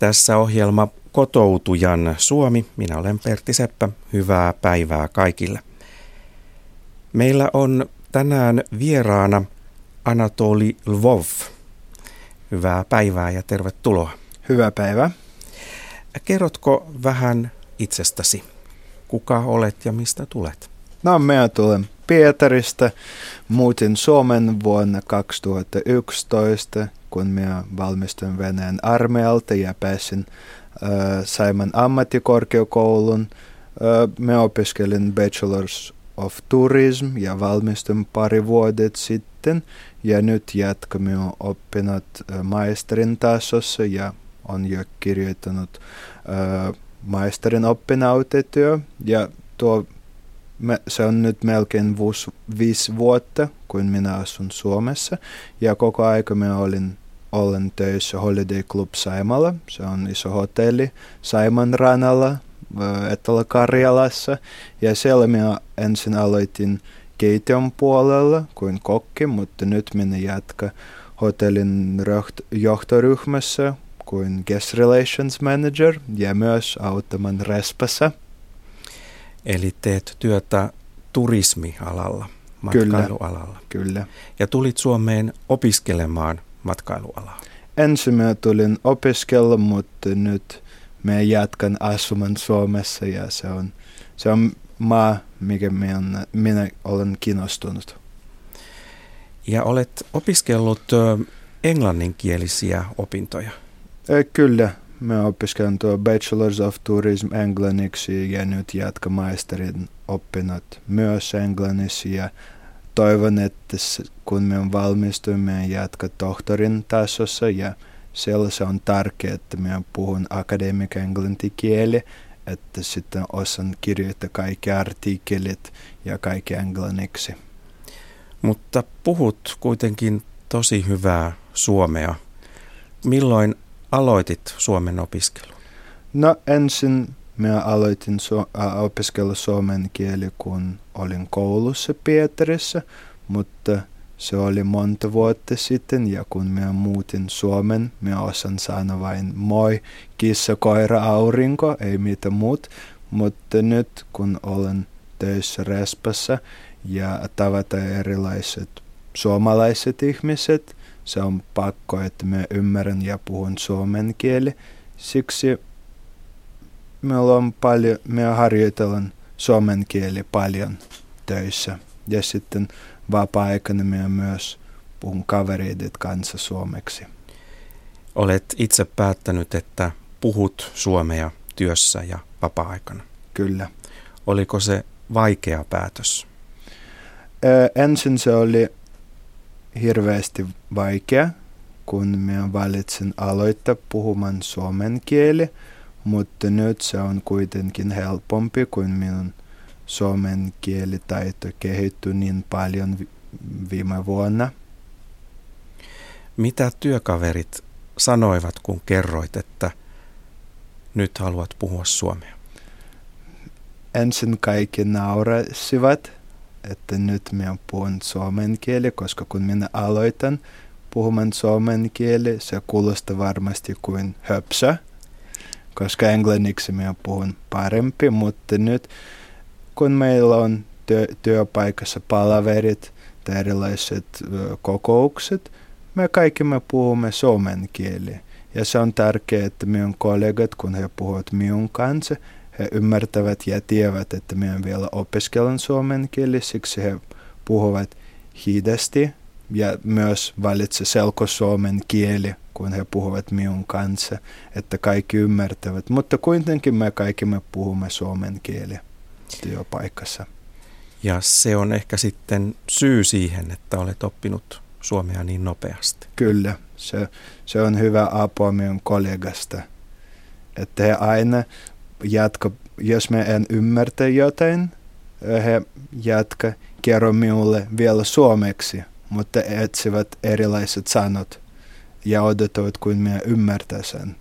Tässä ohjelma Kotoutujan Suomi. Minä olen Pertti Seppä. Hyvää päivää kaikille. Meillä on tänään vieraana Anatoli Lvov. Hyvää päivää ja tervetuloa. Hyvää päivää. Kerrotko vähän itsestäsi? Kuka olet ja mistä tulet? No, minä tulen Pietarista. Muutin Suomen vuonna 2011, kun minä valmistuin Venäjän armeijalta ja pääsin äh, Saiman ammattikorkeakoulun. Äh, minä opiskelin Bachelors of Tourism ja valmistuin pari vuodet sitten. Ja nyt jatkamme oppinut äh, maisterin tasossa ja on jo kirjoittanut äh, maisterin oppinautetyö. Ja tuo me, se on nyt melkein vuos, viisi vuotta, kun minä asun Suomessa. Ja koko aika minä olin olen töissä Holiday Club Saimalla. Se on iso hotelli Saiman rannalla Etelä-Karjalassa. Ja siellä minä ensin aloitin keiton puolella kuin kokki, mutta nyt minä jatkan hotellin johtoryhmässä kuin Guest Relations Manager ja myös auttaman respassa. Eli teet työtä turismialalla, matkailualalla. Kyllä, kyllä. Ja tulit Suomeen opiskelemaan matkailualaa. Ensin mä tulin opiskella, mutta nyt mä jatkan asuman Suomessa ja se on, se on maa, mikä minä, minä olen kiinnostunut. Ja olet opiskellut englanninkielisiä opintoja. Kyllä, Mä opiskelen tuo Bachelors of Tourism englanniksi ja nyt jatkan maisterin opinnot myös englanniksi ja toivon, että kun me valmistumme jatka tohtorin tasossa ja siellä se on tärkeää, että mä puhun akademik englantikieli, että sitten osan kirjoittaa kaikki artikkelit ja kaikki englanniksi. Mutta puhut kuitenkin tosi hyvää suomea. Milloin aloitit Suomen opiskelun? No ensin minä aloitin su- äh, opiskella suomen kieli, kun olin koulussa Pietarissa, mutta se oli monta vuotta sitten ja kun minä muutin Suomen, minä osan sanoa vain moi, kissa, koira, aurinko, ei mitä muut. Mutta nyt kun olen töissä Respassa ja tavata erilaiset suomalaiset ihmiset, se on pakko, että mä ymmärrän ja puhun suomen kieli. Siksi meillä on paljon, me harjoitellaan suomen kieli paljon töissä. Ja sitten vapaa-aikana me myös puhun kavereiden kanssa suomeksi. Olet itse päättänyt, että puhut suomea työssä ja vapaa-aikana. Kyllä. Oliko se vaikea päätös? Ö, ensin se oli hirveästi vaikea, kun minä valitsin aloittaa puhumaan suomen kieli, mutta nyt se on kuitenkin helpompi, kun minun suomen kielitaito kehittyi niin paljon viime vuonna. Mitä työkaverit sanoivat, kun kerroit, että nyt haluat puhua suomea? Ensin kaikki naurasivat, että nyt minä puhun suomen kieli, koska kun minä aloitan puhumaan suomen kieli, se kuulostaa varmasti kuin höpsä, koska englanniksi minä puhun parempi, mutta nyt kun meillä on työ, työpaikassa palaverit tai erilaiset kokoukset, me kaikki me puhumme suomen kieli. Ja se on tärkeää, että minun kollegat, kun he puhuvat minun kanssa, he ymmärtävät ja tiedät, että minä vielä opiskelen suomen kieli, siksi he puhuvat hidasti ja myös valitse selkosuomen kieli, kun he puhuvat minun kanssa, että kaikki ymmärtävät. Mutta kuitenkin me kaikki me puhumme suomen kieli työpaikassa. Ja se on ehkä sitten syy siihen, että olet oppinut suomea niin nopeasti. Kyllä, se, se on hyvä apua minun kollegasta. Että he aina jatka, jos mä en ymmärtä jotain, he jatka, kerro minulle vielä suomeksi, mutta etsivät erilaiset sanot ja odottavat, kuin minä ymmärtää sen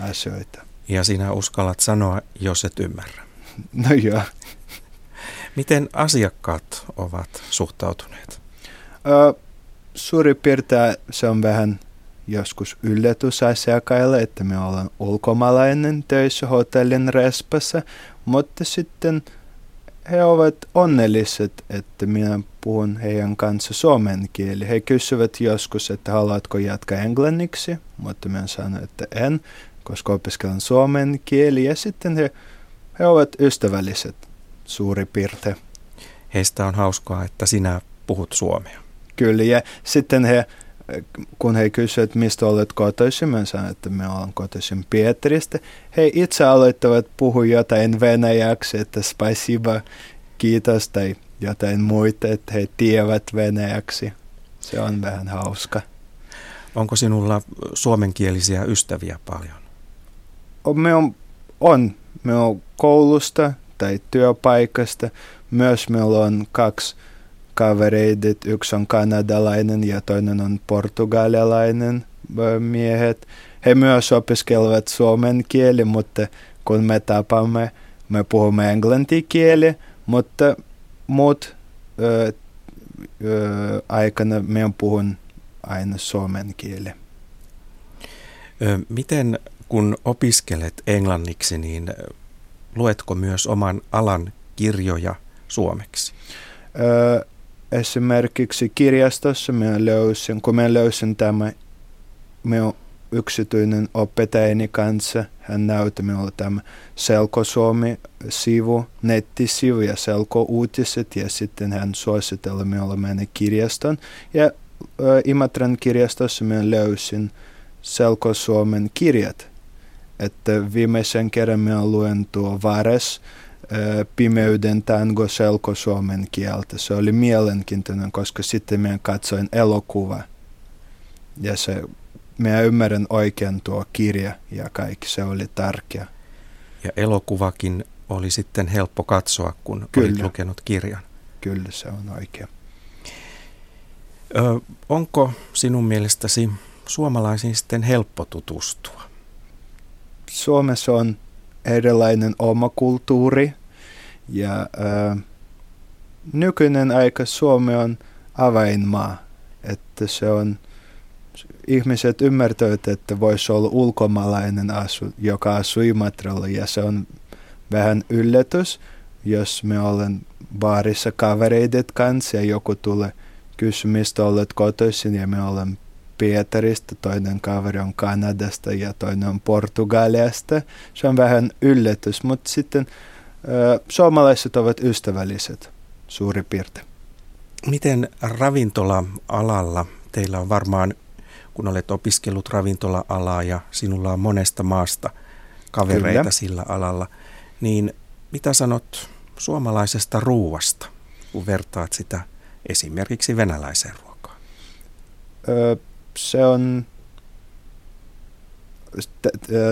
asioita. Ja sinä uskallat sanoa, jos et ymmärrä. No joo. Miten asiakkaat ovat suhtautuneet? Ö, suuri piirtein se on vähän joskus yllätys asiakkaille, että me ollaan ulkomaalainen töissä hotellin respassa, mutta sitten he ovat onnelliset, että minä puhun heidän kanssa suomen kieli. He kysyvät joskus, että haluatko jatkaa englanniksi, mutta minä sanon, että en, koska opiskelen suomen kieli. Ja sitten he, he ovat ystävälliset suuri piirte. Heistä on hauskaa, että sinä puhut suomea. Kyllä, ja sitten he, kun he kysyvät, mistä olet kotoisin, mä sanon, että me ollaan kotoisin Pietarista. He itse aloittavat puhua jotain venäjäksi, että spasiba, kiitos, tai jotain muita, että he tiedät venäjäksi. Se on vähän hauska. Onko sinulla suomenkielisiä ystäviä paljon? Me on, on. Me on koulusta tai työpaikasta. Myös meillä on kaksi kavereita, yksi on kanadalainen ja toinen on portugalialainen miehet. He myös opiskelevat suomen kieli, mutta kun me tapamme, me puhumme englantikieli, mutta muut ö, ö, aikana me puhun aina suomen kieli. Miten kun opiskelet englanniksi, niin luetko myös oman alan kirjoja suomeksi? Ö, esimerkiksi kirjastossa minä löysin, kun minä löysin tämä minun yksityinen opettajani kanssa, hän näytti minulle tämä Selko-Suomi-sivu, nettisivu ja Selko-uutiset ja sitten hän suositteli minulle mennä kirjaston. Ja Imatran kirjastossa minä löysin Selko-Suomen kirjat. Että viimeisen kerran minä luen tuo Vares, pimeyden tango selko-suomen kieltä. Se oli mielenkiintoinen, koska sitten minä katsoin elokuva. Ja se, minä ymmärrän oikein tuo kirja ja kaikki, se oli tärkeä. Ja elokuvakin oli sitten helppo katsoa, kun Kyllä. olit lukenut kirjan. Kyllä, se on oikein. Ö, onko sinun mielestäsi suomalaisiin sitten helppo tutustua? Suomessa on erilainen oma kulttuuri. Ja ää, nykyinen aika Suomi on avainmaa, että se on, ihmiset ymmärtävät, että voisi olla ulkomaalainen asu, joka asuu Imatralla ja se on vähän yllätys, jos me olen baarissa kavereiden kanssa ja joku tulee kysymistä olet kotoisin ja me olen Pietarista, toinen kaveri on Kanadasta ja toinen on Portugaliasta. Se on vähän yllätys, mutta sitten ö, suomalaiset ovat ystävälliset suuri piirtein. Miten ravintola-alalla, teillä on varmaan, kun olet opiskellut ravintola-alaa ja sinulla on monesta maasta kavereita Kyllä. sillä alalla, niin mitä sanot suomalaisesta ruuasta, kun vertaat sitä esimerkiksi venäläiseen ruokaan? Öö, se on,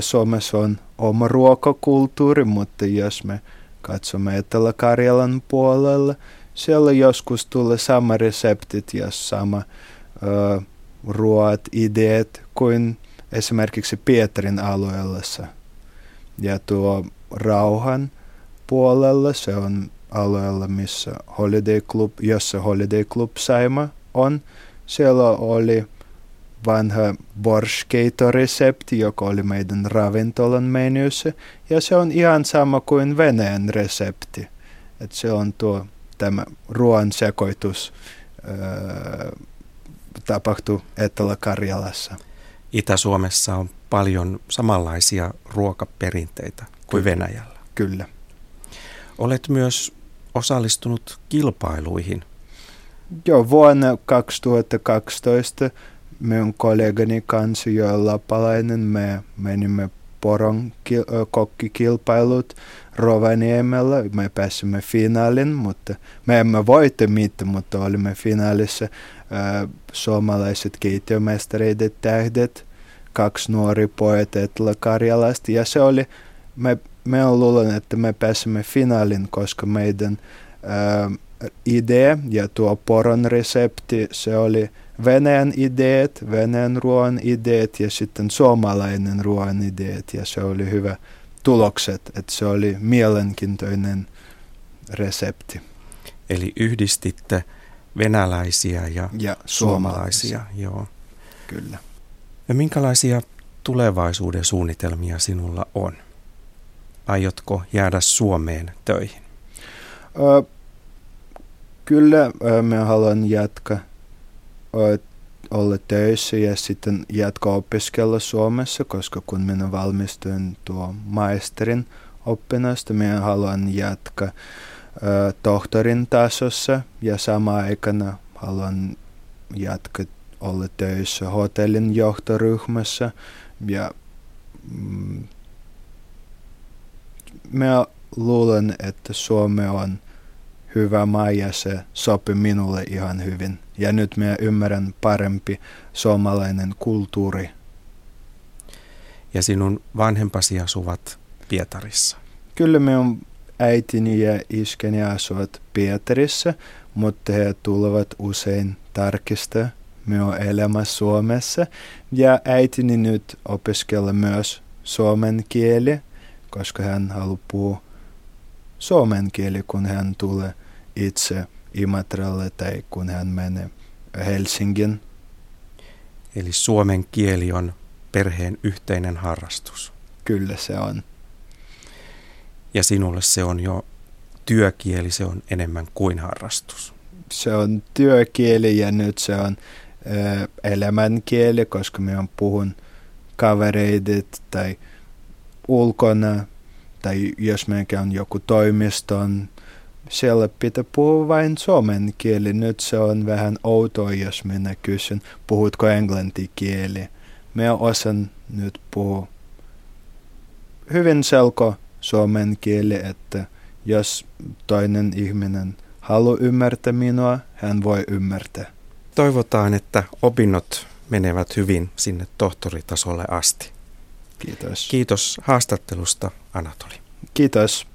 Suomessa on oma ruokakulttuuri, mutta jos me katsomme Etelä-Karjalan puolella, siellä joskus tulee sama reseptit ja sama ö, ruoat, ideat kuin esimerkiksi Pietarin alueella. Ja tuo rauhan puolella se on alueella, missä Holiday Club, jossa Holiday Club Saima on. Siellä oli vanha borskeito-resepti, joka oli meidän ravintolan menyssä, ja se on ihan sama kuin Venäjän resepti. Et se on tuo tämä ruoan sekoitus öö, tapahtuu Etelä-Karjalassa. Itä-Suomessa on paljon samanlaisia ruokaperinteitä kuin Kyllä. Venäjällä. Kyllä. Olet myös osallistunut kilpailuihin. Joo, vuonna 2012 minun kollegani kanssa, joilla palainen, me menimme poron kil- kokkikilpailut Rovaniemellä. Me pääsimme finaalin, mutta me emme voitte mitään, mutta olimme finaalissa suomalaiset keittiömestareiden tähdet, kaksi nuori pojat Etelä-Karjalasta. Ja se oli, me, me luulen, että me pääsimme finaalin, koska meidän äh, idea ja tuo poron resepti, se oli Venäjän ideet, Venäjän ruoan ideet ja sitten suomalainen ruoan ideet ja se oli hyvä tulokset, että se oli mielenkiintoinen resepti. Eli yhdistitte venäläisiä ja, ja suomalaisia. Joo. Kyllä. Ja minkälaisia tulevaisuuden suunnitelmia sinulla on? Aiotko jäädä Suomeen töihin? Ö, kyllä mä haluan jatkaa olla töissä ja sitten jatkaa opiskella Suomessa, koska kun minä valmistuin tuo maisterin opinnoista, minä haluan jatkaa ö, tohtorin tasossa ja sama aikana haluan jatkaa olla töissä hotellin johtoryhmässä ja mm, mä luulen, että Suomi on hyvä maa ja se sopii minulle ihan hyvin. Ja nyt mä ymmärrän parempi suomalainen kulttuuri. Ja sinun vanhempasi asuvat Pietarissa? Kyllä minun äitini ja iskeni asuvat Pietarissa, mutta he tulevat usein tarkistaa minun elämä Suomessa. Ja äitini nyt opiskella myös suomen kieli, koska hän haluaa puhua suomen kieli, kun hän tulee itse Imatralle tai kun hän menee Helsingin. Eli suomen kieli on perheen yhteinen harrastus. Kyllä se on. Ja sinulle se on jo työkieli, se on enemmän kuin harrastus. Se on työkieli ja nyt se on ö, elämänkieli, koska on puhun kavereidet tai ulkona tai jos me käyn joku toimiston, siellä pitää puhua vain suomen kieli. Nyt se on vähän outoa, jos minä kysyn, puhutko englantikieli. Me osan nyt puhua hyvin selko suomen kieli, että jos toinen ihminen haluaa ymmärtää minua, hän voi ymmärtää. Toivotaan, että opinnot menevät hyvin sinne tohtoritasolle asti. Kiitos. Kiitos haastattelusta, Anatoli. Kiitos.